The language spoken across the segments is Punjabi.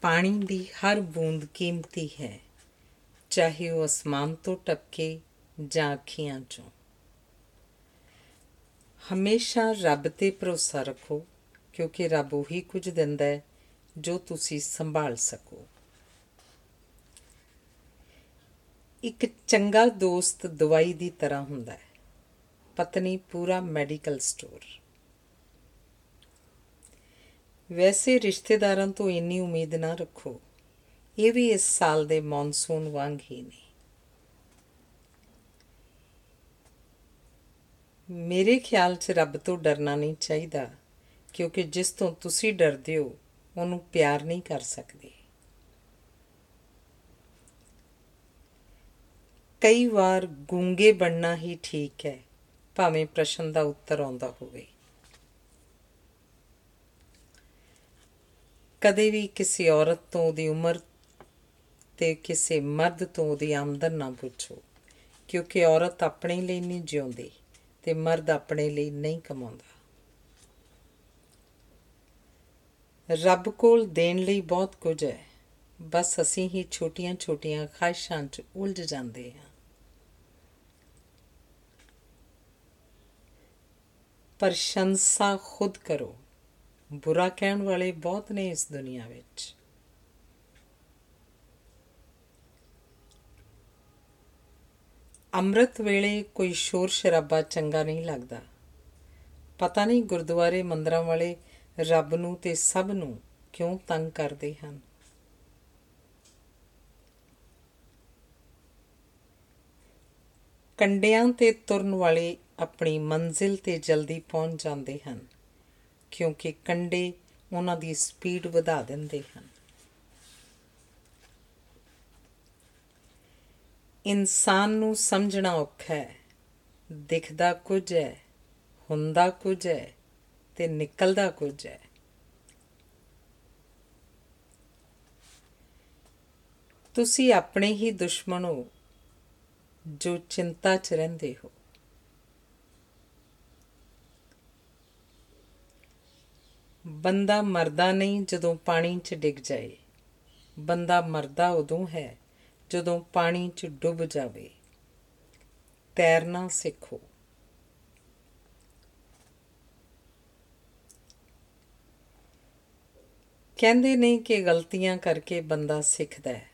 ਪਾਣੀ ਦੀ ਹਰ ਬੂੰਦ ਕੀਮਤੀ ਹੈ, ਚਾਹੇ ਉਹ ਅਸਮਾਨ ਤੋਂ ਟਪਕੇ ਜਾਂ ਅੱਖੀਆਂ ਚੋਂ। ਹਮੇਸ਼ਾ ਰੱਬ ਤੇ ਭਰੋਸਾ ਰੱਖੋ, ਕਿਉਂਕਿ ਰੱਬ ਉਹੀ ਕੁਝ ਦਿੰਦਾ ਹੈ ਜੋ ਤੁਸੀਂ ਸੰਭਾਲ ਸਕੋ। ਇੱਕ ਚੰਗਾ ਦੋਸਤ ਦਵਾਈ ਦੀ ਤਰ੍ਹਾਂ ਹੁੰਦਾ ਹੈ। ਪਤਨੀ ਪੂਰਾ ਮੈਡੀਕਲ ਸਟੋਰ। ਵੈਸੇ ਰਿਸ਼ਤੇਦਾਰਾਂ ਤੋਂ ਇੰਨੀ ਉਮੀਦ ਨਾ ਰੱਖੋ। ਇਹ ਵੀ ਇਸ ਸਾਲ ਦੇ ਮੌਨਸੂਨ ਵਾਂਗ ਹੀ ਨੇ। ਮੇਰੇ ਖਿਆਲ 'ਚ ਰੱਬ ਤੋਂ ਡਰਨਾ ਨਹੀਂ ਚਾਹੀਦਾ, ਕਿਉਂਕਿ ਜਿਸ ਤੋਂ ਤੁਸੀਂ ਡਰਦੇ ਹੋ, ਉਹਨੂੰ ਪਿਆਰ ਨਹੀਂ ਕਰ ਸਕਦੇ। ਕਈ ਵਾਰ ਗੂੰਗੇ ਬਣਨਾ ਹੀ ਠੀਕ ਹੈ, ਭਾਵੇਂ ਪ੍ਰਸ਼ਨ ਦਾ ਉੱਤਰ ਆਉਂਦਾ ਹੋਵੇ। ਕਦੇ ਵੀ ਕਿਸੇ ਔਰਤ ਤੋਂ, ਉਹਦੀ ਉਮਰ ਤੇ ਕਿਸੇ ਮਰਦ ਤੋਂ ਉਹਦੀ ਆਮਦਨ ਨਾ ਪੁੱਛੋ, ਕਿਉਂਕਿ ਔਰਤ ਆਪਣੇ ਲਈ ਨਹੀਂ ਜਿਉਂਦੀ ਤੇ ਮਰਦ ਆਪਣੇ ਲਈ ਨਹੀਂ ਕਮਾਉਂਦਾ। ਰੱਬ ਕੋਲ ਦੇਣ ਲਈ ਬਹੁਤ ਕੁਝ ਹੈ। ਬਸ ਅਸੀਂ ਹੀ ਛੋਟੀਆਂ-ਛੋਟੀਆਂ ਖਾਹਿਸ਼ਾਂ 'ਚ ਉਲਝ ਜਾਂਦੇ ਹਾਂ। ਪ੍ਰਸ਼ੰਸਾ ਖੁਦ ਕਰੋ। ਬੁਰਾ ਕਹਿਣ ਵਾਲੇ ਬਹੁਤ ਨੇ ਇਸ ਦੁਨੀਆ ਵਿੱਚ। ਅੰਮ੍ਰਿਤ ਵੇਲੇ ਕੋਈ ਸ਼ੋਰ ਸ਼ਰਾਬਾ ਚੰਗਾ ਨਹੀਂ ਲੱਗਦਾ। ਪਤਾ ਨਹੀਂ ਗੁਰਦੁਆਰੇ ਮੰਦਰਾਂ ਵਾਲੇ ਰੱਬ ਨੂੰ ਤੇ ਸਭ ਨੂੰ ਕਿਉਂ ਤੰਗ ਕਰਦੇ ਹਨ। ਕੰਡਿਆਂ ਤੇ ਤੁਰਨ ਵਾਲੇ ਆਪਣੀ ਮੰਜ਼ਿਲ ਤੇ ਜਲਦੀ ਪਹੁੰਚ ਜਾਂਦੇ ਹਨ। ਕਿਉਂਕਿ ਕੰਡੇ ਉਹਨਾਂ ਦੀ ਸਪੀਡ ਵਧਾ ਦਿੰਦੇ ਹਨ। ਇਨਸਾਨ ਨੂੰ ਸਮਝਣਾ ਔਖਾ ਹੈ। ਦਿਖਦਾ ਕੁਝ ਹੈ, ਹੁੰਦਾ ਕੁਝ ਹੈ ਤੇ ਨਿਕਲਦਾ ਕੁਝ ਹੈ। ਤੁਸੀਂ ਆਪਣੇ ਹੀ ਦੁਸ਼ਮਣ ਹੋ ਜੋ ਚਿੰਤਾ 'ਚ ਰਹਿੰਦੇ ਹੋ। ਬੰਦਾ ਮਰਦਾ ਨਹੀਂ ਜਦੋਂ ਪਾਣੀ 'ਚ ਡਿੱਗ ਜਾਏ। ਬੰਦਾ ਮਰਦਾ ਉਦੋਂ ਹੈ ਜਦੋਂ ਪਾਣੀ 'ਚ ਡੁੱਬ ਜਾਵੇ। ਤੈਰਨਾ ਸਿੱਖੋ। ਕਹਿੰਦੇ ਨੇ ਕਿ ਗਲਤੀਆਂ ਕਰਕੇ ਬੰਦਾ ਸਿੱਖਦਾ ਹੈ,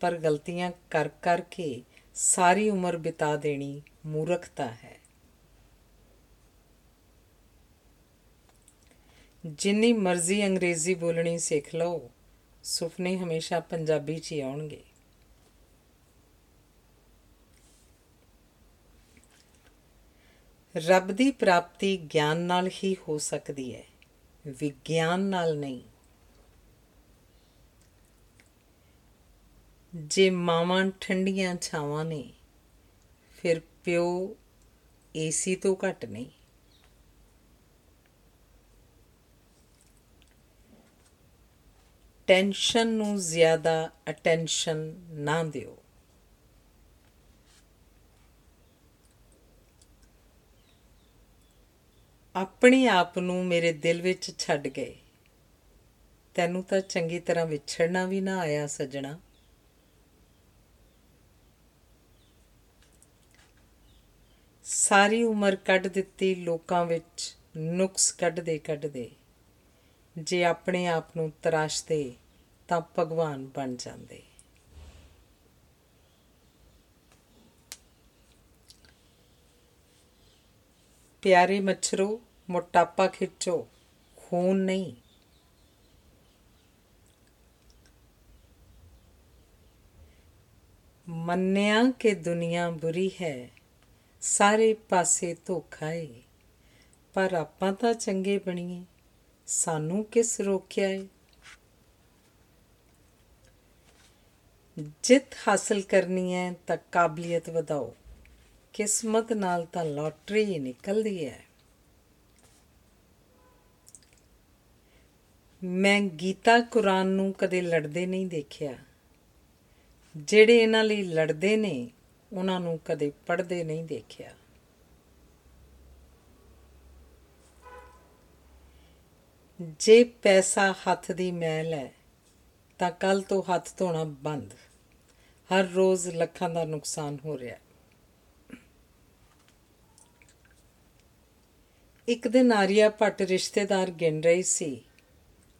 ਪਰ ਗਲਤੀਆਂ ਕਰ ਕਰਕੇ ਸਾਰੀ ਉਮਰ ਬਿਤਾ ਦੇਣੀ ਮੂਰਖਤਾ ਹੈ। ਜਿੰਨੀ ਮਰਜ਼ੀ ਅੰਗਰੇਜ਼ੀ ਬੋਲਣੀ ਸਿੱਖ ਲਓ, ਸੁਪਨੇ ਹਮੇਸ਼ਾ ਪੰਜਾਬੀ 'ਚ ਹੀ ਆਉਣਗੇ। ਰੱਬ ਦੀ ਪ੍ਰਾਪਤੀ ਗਿਆਨ ਨਾਲ ਹੀ ਹੋ ਸਕਦੀ ਹੈ, ਵਿਗਿਆਨ ਨਾਲ ਨਹੀਂ। ਜੇ ਮਾਵਾਂ ਠੰਡੀਆਂ ਛਾਵਾਂ ਨੇ, ਫਿਰ ਪਿਓ ਏਸੀ ਤੋਂ ਘੱਟ ਨਹੀਂ। ਟੈਨਸ਼ਨ ਨੂੰ ਜ਼ਿਆਦਾ ਅਟੈਂਸ਼ਨ ਨਾ ਦਿਓ। ਆਪਣੇ ਆਪ ਨੂੰ ਮੇਰੇ ਦਿਲ ਵਿੱਚ ਛੱਡ ਗਏ। ਤੈਨੂੰ ਤਾਂ ਚੰਗੀ ਤਰ੍ਹਾਂ ਵਿਛੜਨਾ ਵੀ ਨਾ ਆਇਆ ਸਜਣਾ। ਸਾਰੀ ਉਮਰ ਕੱਢ ਦਿੱਤੀ ਲੋਕਾਂ ਵਿੱਚ, ਨੁਕਸ ਕੱਢਦੇ ਕੱਢਦੇ ਜੇ ਆਪਣੇ ਆਪ ਨੂੰ ਤਰਾਸ਼ਦੇ, ਤਾਂ ਭਗਵਾਨ ਬਣ ਜਾਂਦੇ। ਪਿਆਰੇ ਮੱਛਰੋ, ਮੋਟਾਪਾ ਖਿੱਚੋ, ਖੂਨ ਨਹੀਂ। ਮੰਨਿਆ ਕਿ ਦੁਨੀਆ ਬੁਰੀ ਹੈ, ਸਾਰੇ ਪਾਸੇ ਧੋਖਾ ਏ, ਪਰ ਆਪਾਂ ਤਾਂ ਚੰਗੇ ਬਣੀਏ। ਸਾਨੂੰ ਕਿਸ ਰੋਕਿਆ ਏ? ਜਿੱਤ ਹਾਸਲ ਕਰਨੀ ਹੈ ਤਾਂ ਕਾਬਲੀਅਤ ਵਧਾਓ। ਕਿਸਮਤ ਨਾਲ ਤਾਂ ਲੋਟਰੀ ਹੀ ਨਿਕਲਦੀ ਹੈ। ਮੈਂ ਗੀਤਾ ਕੁਰਾਨ ਨੂੰ ਕਦੇ ਲੜਦੇ ਨਹੀਂ ਦੇਖਿਆ। ਜਿਹੜੇ ਇਹਨਾਂ ਲਈ ਲੜਦੇ ਨੇ, ਉਹਨਾਂ ਨੂੰ ਕਦੇ ਪੜ੍ਹਦੇ ਨਹੀਂ ਦੇਖਿਆ। ਜੇ ਪੈਸਾ ਹੱਥ ਦੀ ਮੈਲ ਹੈ ਤਾਂ ਕੱਲ ਤੋਂ ਹੱਥ ਧੋਣਾ ਬੰਦ। ਹਰ ਰੋਜ਼ ਲੱਖਾਂ ਦਾ ਨੁਕਸਾਨ ਹੋ ਰਿਹਾ। ਇੱਕ ਦਿਨ ਆਰੀਆ ਭੱਟ ਰਿਸ਼ਤੇਦਾਰ ਗਿਣ ਰਹੀ ਸੀ,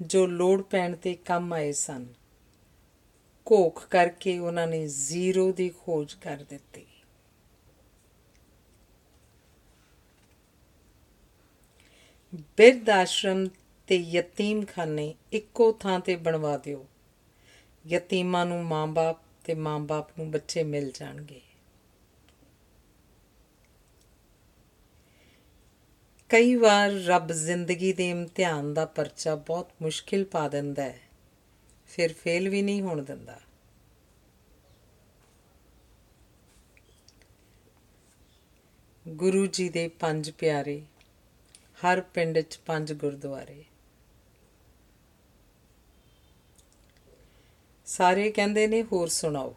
ਜੋ ਲੋੜ ਪੈਣ ਤੇ ਕੰਮ ਆਏ ਸਨ। ਕੋਖ ਕਰਕੇ ਉਹਨਾਂ ਨੇ ਜ਼ੀਰੋ ਦੀ ਖੋਜ ਕਰ ਦਿੱਤੀ। ਬਿਰਧ ਆਸ਼ਰਮ ਤੇ ਯਤੀਮਖਾਨੇ ਇੱਕੋ ਥਾਂ ਤੇ ਬਣਵਾ ਦਿਓ। ਯਤੀਮਾਂ ਨੂੰ ਮਾਂ-ਬਾਪ ਤੇ ਮਾਂ-ਬਾਪ ਨੂੰ ਬੱਚੇ ਮਿਲ ਜਾਣਗੇ। ਕਈ ਵਾਰ ਰੱਬ ਜ਼ਿੰਦਗੀ ਦੇ ਇਮਤਿਹਾਨ ਦਾ ਪਰਚਾ ਬਹੁਤ ਮੁਸ਼ਕਿਲ ਪਾ ਦਿੰਦਾ ਹੈ। ਫਿਰ ਫੇਲ ਵੀ ਨਹੀਂ ਹੋਣ ਦਿੰਦਾ। ਗੁਰੂ ਜੀ ਦੇ ਪੰਜ ਪਿਆਰੇ, ਹਰ ਪਿੰਡ 'ਚ ਪੰਜ ਗੁਰਦੁਆਰੇ। ਸਾਰੇ ਕਹਿੰਦੇ ਨੇ, ਹੋਰ ਸੁਣਾਓ।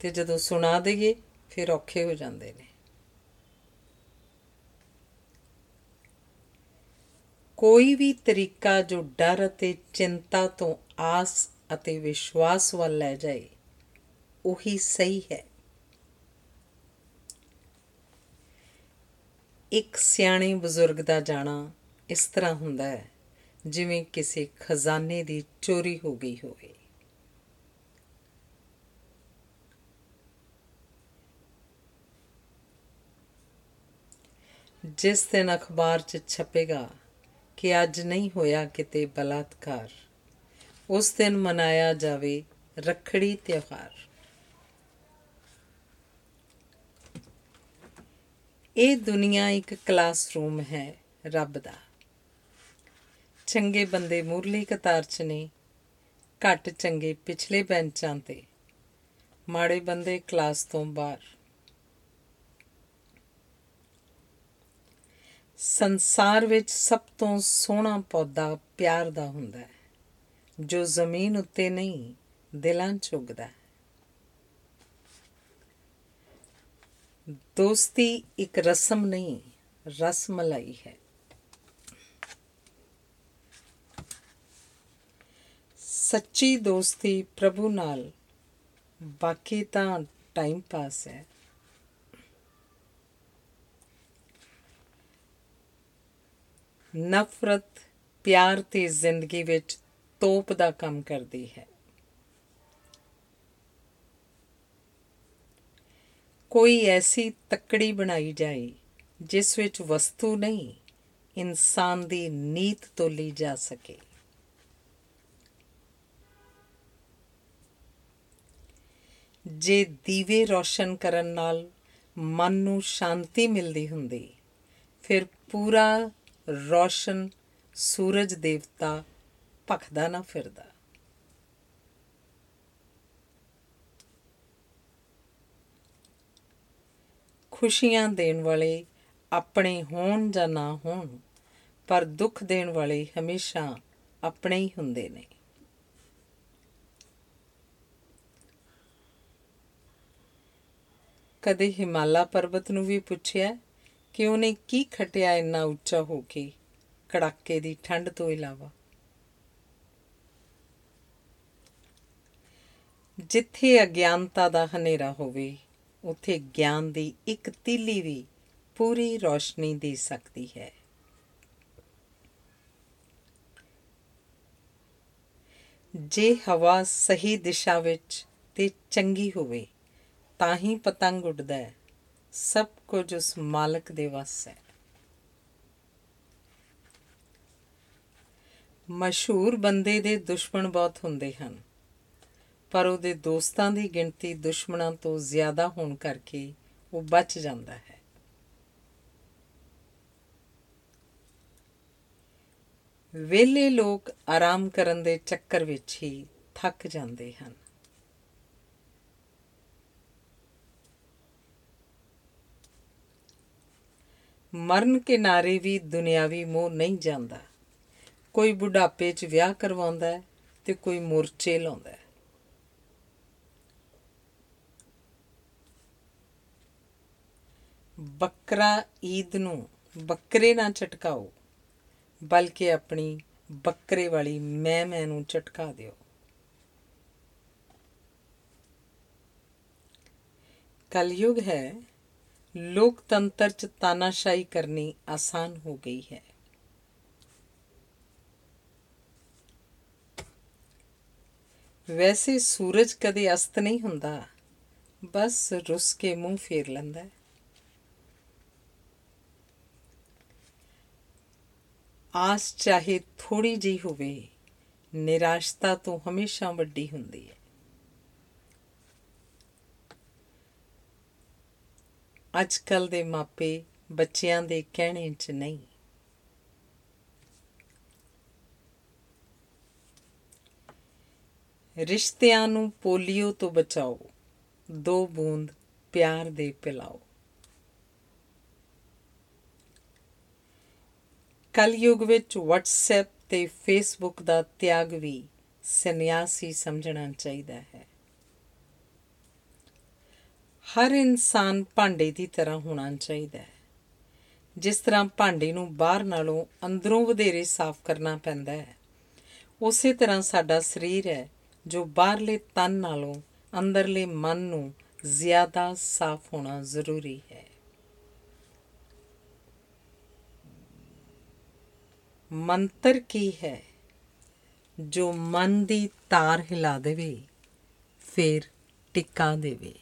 ਤੇ ਜਦੋਂ ਸੁਣਾ ਦਈਏ, ਫਿਰ ਔਖੇ ਹੋ ਜਾਂਦੇ ਨੇ। ਕੋਈ ਵੀ ਤਰੀਕਾ ਜੋ ਡਰ ਅਤੇ ਚਿੰਤਾ ਤੋਂ ਆਸ ਅਤੇ ਵਿਸ਼ਵਾਸ ਵੱਲ ਲੈ ਜਾਏ, ਉਹੀ ਸਹੀ ਹੈ। ਇੱਕ ਸਿਆਣੇ ਬਜ਼ੁਰਗ ਦਾ ਜਾਣਾ ਇਸ ਤਰ੍ਹਾਂ ਹੁੰਦਾ ਹੈ, ਜਿਵੇਂ ਕਿਸੇ ਖਜ਼ਾਨੇ ਦੀ ਚੋਰੀ ਹੋ ਗਈ ਹੋਵੇ। ਜਿਸ ਦਿਨ ਅਖਬਾਰ 'ਚ ਛਪੇਗਾ ਕਿ ਅੱਜ ਨਹੀਂ ਹੋਇਆ ਕਿਤੇ ਬਲਾਤਕਾਰ, ਉਸ ਦਿਨ ਮਨਾਇਆ ਜਾਵੇ ਰਖੜੀ ਤਿਉਹਾਰ। ਇਹ ਦੁਨੀਆ ਇੱਕ ਕਲਾਸਰੂਮ ਹੈ ਰੱਬ ਦਾ। ਚੰਗੇ ਬੰਦੇ ਮੂਰਲੀ ਕਤਾਰ 'ਚ ਨੇ, ਘੱਟ ਚੰਗੇ ਪਿਛਲੇ ਬੈਂਚਾਂ ਤੇ। ਮਾੜੇ ਬੰਦੇ ਕਲਾਸ ਤੋਂ ਬਾਹਰ। ਸੰਸਾਰ ਵਿੱਚ ਸਭ ਤੋਂ ਸੋਹਣਾ ਪੌਦਾ ਪਿਆਰ ਦਾ ਹੁੰਦਾ ਹੈ, ਜੋ ਜ਼ਮੀਨ ਉੱਤੇ ਨਹੀਂ, ਦਿਲਾਂ 'ਚ ਉੱਗਦਾ ਹੈ। ਦੋਸਤੀ ਇੱਕ ਰਸਮ ਨਹੀਂ ਰਸ ਮਲਾਈ ਹੈ। ਸੱਚੀ ਦੋਸਤੀ ਪ੍ਰਭੂ ਨਾਲ ਬਾਕੀ ਤਾਂ ਟਾਈਮ ਪਾਸ ਹੈ। ਨਫ਼ਰਤ, ਪਿਆਰ ਤੇ ਜ਼ਿੰਦਗੀ ਵਿੱਚ ਤੋਪ ਦਾ ਕੰਮ ਕਰਦੀ ਹੈ। ਕੋਈ ਐਸੀ ਤੱਕੜੀ ਬਣਾਈ ਜਾਏ, ਜਿਸ ਵਿੱਚ ਵਸਤੂ ਨਹੀਂ, ਇਨਸਾਨ ਦੀ ਨੀਤ ਤੋਲੀ ਜਾ ਸਕੇ। ਜੇ ਦੀਵੇ ਰੋਸ਼ਨ ਕਰਨ ਨਾਲ ਮਨ ਨੂੰ ਸ਼ਾਂਤੀ ਮਿਲਦੀ ਹੁੰਦੀ, ਫਿਰ ਪੂਰਾ ਰੋਸ਼ਨ ਸੂਰਜ ਦੇਵਤਾ ਭਖਦਾ ਨਾ ਫਿਰਦਾ। ਖੁਸ਼ੀਆਂ ਦੇਣ ਵਾਲੇ ਆਪਣੇ ਹੋਣ ਜਾਂ ਨਾ ਹੋਣ, ਪਰ ਦੁੱਖ ਦੇਣ ਵਾਲੇ ਹਮੇਸ਼ਾ ਆਪਣੇ ਹੀ ਹੁੰਦੇ ਨੇ। ਕਦੇ ਹਿਮਾਲਾ ਪਰਬਤ ਨੂੰ ਵੀ ਪੁੱਛਿਆ ਕਿ ਉਹਨੇ ਕੀ ਖਟਿਆ ਇੰਨਾ ਉੱਚਾ ਹੋ ਕੇ? ਕੜਾਕੇ ਦੀ ਠੰਡ ਤੋਂ ਇਲਾਵਾ। ਜਿੱਥੇ ਅਗਿਆਨਤਾ ਦਾ ਹਨੇਰਾ ਹੋਵੇ, ਉੱਥੇ ਗਿਆਨ ਦੀ ਇੱਕ ਤੀਲੀ ਵੀ ਪੂਰੀ ਰੋਸ਼ਨੀ ਦੇ ਸਕਦੀ ਹੈ। ਜੇ ਹਵਾ ਸਹੀ ਦਿਸ਼ਾ ਵਿੱਚ ਤੇ ਚੰਗੀ ਹੋਵੇ, ਤਾਂ ਹੀ ਪਤੰਗ ਉੱਡਦਾ ਹੈ। ਸਭ ਕੁਝ ਉਸ ਮਾਲਕ ਦੇ ਵੱਸ ਹੈ। ਮਸ਼ਹੂਰ ਬੰਦੇ ਦੇ ਦੁਸ਼ਮਣ ਬਹੁਤ ਹੁੰਦੇ ਹਨ, ਪਰ ਉਹਦੇ ਦੋਸਤਾਂ ਦੀ ਗਿਣਤੀ ਦੁਸ਼ਮਣਾਂ ਤੋਂ ਜ਼ਿਆਦਾ ਹੋਣ ਕਰਕੇ ਉਹ ਬਚ ਜਾਂਦਾ ਹੈ। ਵੇਲੇ ਲੋਕ ਆਰਾਮ ਕਰਨ ਦੇ ਚੱਕਰ ਵਿੱਚ ਹੀ ਥੱਕ ਜਾਂਦੇ ਹਨ। ਮਰਨ ਕਿਨਾਰੇ ਵੀ ਦੁਨਿਆਵੀ ਮੋਹ ਨਹੀਂ ਜਾਂਦਾ। ਕੋਈ ਬੁਢਾਪੇ 'ਚ ਵਿਆਹ ਕਰਵਾਉਂਦਾ ਹੈ ਤੇ ਕੋਈ ਮੋਰਚੇ ਲਾਉਂਦਾ ਹੈ। ਬੱਕਰਾ ਈਦ ਨੂੰ ਬੱਕਰੇ ਨਾ ਚਟਕਾਓ ਬਲਕਿ ਆਪਣੀ ਬੱਕਰੇ ਵਾਲੀ ਮੈਂ ਮੈਂ ਨੂੰ ਝਟਕਾ ਦਿਓ। ਕਲਯੁਗ ਹੈ ਲੋਕਤੰਤਰ ਚ ਤਾਨਾਸ਼ਾਹੀ ਕਰਨੀ ਆਸਾਨ ਹੋ ਗਈ ਹੈ। ਵੈਸੇ ਸੂਰਜ ਕਦੇ ਅਸਤ ਨਹੀਂ ਹੁੰਦਾ, ਬਸ ਰੁੱਸ ਕੇ ਮੂੰਹ ਫੇਰ ਲੈਂਦਾ ਆਸ ਚਾਹੇ ਥੋੜੀ ਜੀ ਹੋਵੇ, ਨਿਰਾਸ਼ਤਾ ਤੋਂ ਹਮੇਸ਼ਾ ਵੱਡੀ ਹੁੰਦੀ ਹੈ। ਅੱਜ ਕੱਲ ਦੇ ਮਾਪੇ ਬੱਚਿਆਂ ਦੇ ਕਹਿਣੇ 'ਚ ਨਹੀਂ। ਰਿਸ਼ਤਿਆਂ ਨੂੰ ਪੋਲੀਓ ਤੋਂ ਬਚਾਓ, ਦੋ ਬੂੰਦ ਪਿਆਰ ਦੇ ਪਿਲਾਓ। ਕਲਯੁਗ ਵਿੱਚ WhatsApp ਤੇ Facebook ਦਾ ਤਿਆਗ ਵੀ ਸੰਨਿਆਸੀ ਸਮਝਣਾ ਚਾਹੀਦਾ ਹੈ। ਹਰ ਇਨਸਾਨ ਭਾਂਡੇ ਦੀ ਤਰ੍ਹਾਂ ਹੋਣਾ ਚਾਹੀਦਾ ਹੈ। ਜਿਸ ਤਰ੍ਹਾਂ ਭਾਂਡੇ ਨੂੰ ਬਾਹਰ ਨਾਲੋਂ ਅੰਦਰੋਂ ਵਧੇਰੇ ਸਾਫ਼ ਕਰਨਾ ਪੈਂਦਾ ਹੈ, ਉਸੇ ਤਰ੍ਹਾਂ ਸਾਡਾ ਸਰੀਰ ਹੈ, ਜੋ ਬਾਹਰਲੇ ਤਨ ਨਾਲੋਂ ਅੰਦਰਲੇ ਮਨ ਨੂੰ ਜ਼ਿਆਦਾ ਸਾਫ਼ ਹੋਣਾ ਜ਼ਰੂਰੀ ਹੈ। ਮੰਤਰ ਕੀ ਹੈ? ਜੋ ਮਨ ਦੀ ਤਾਰ ਹਿਲਾ ਦੇਵੇ, ਫਿਰ ਟਿਕਾ ਦੇਵੇ।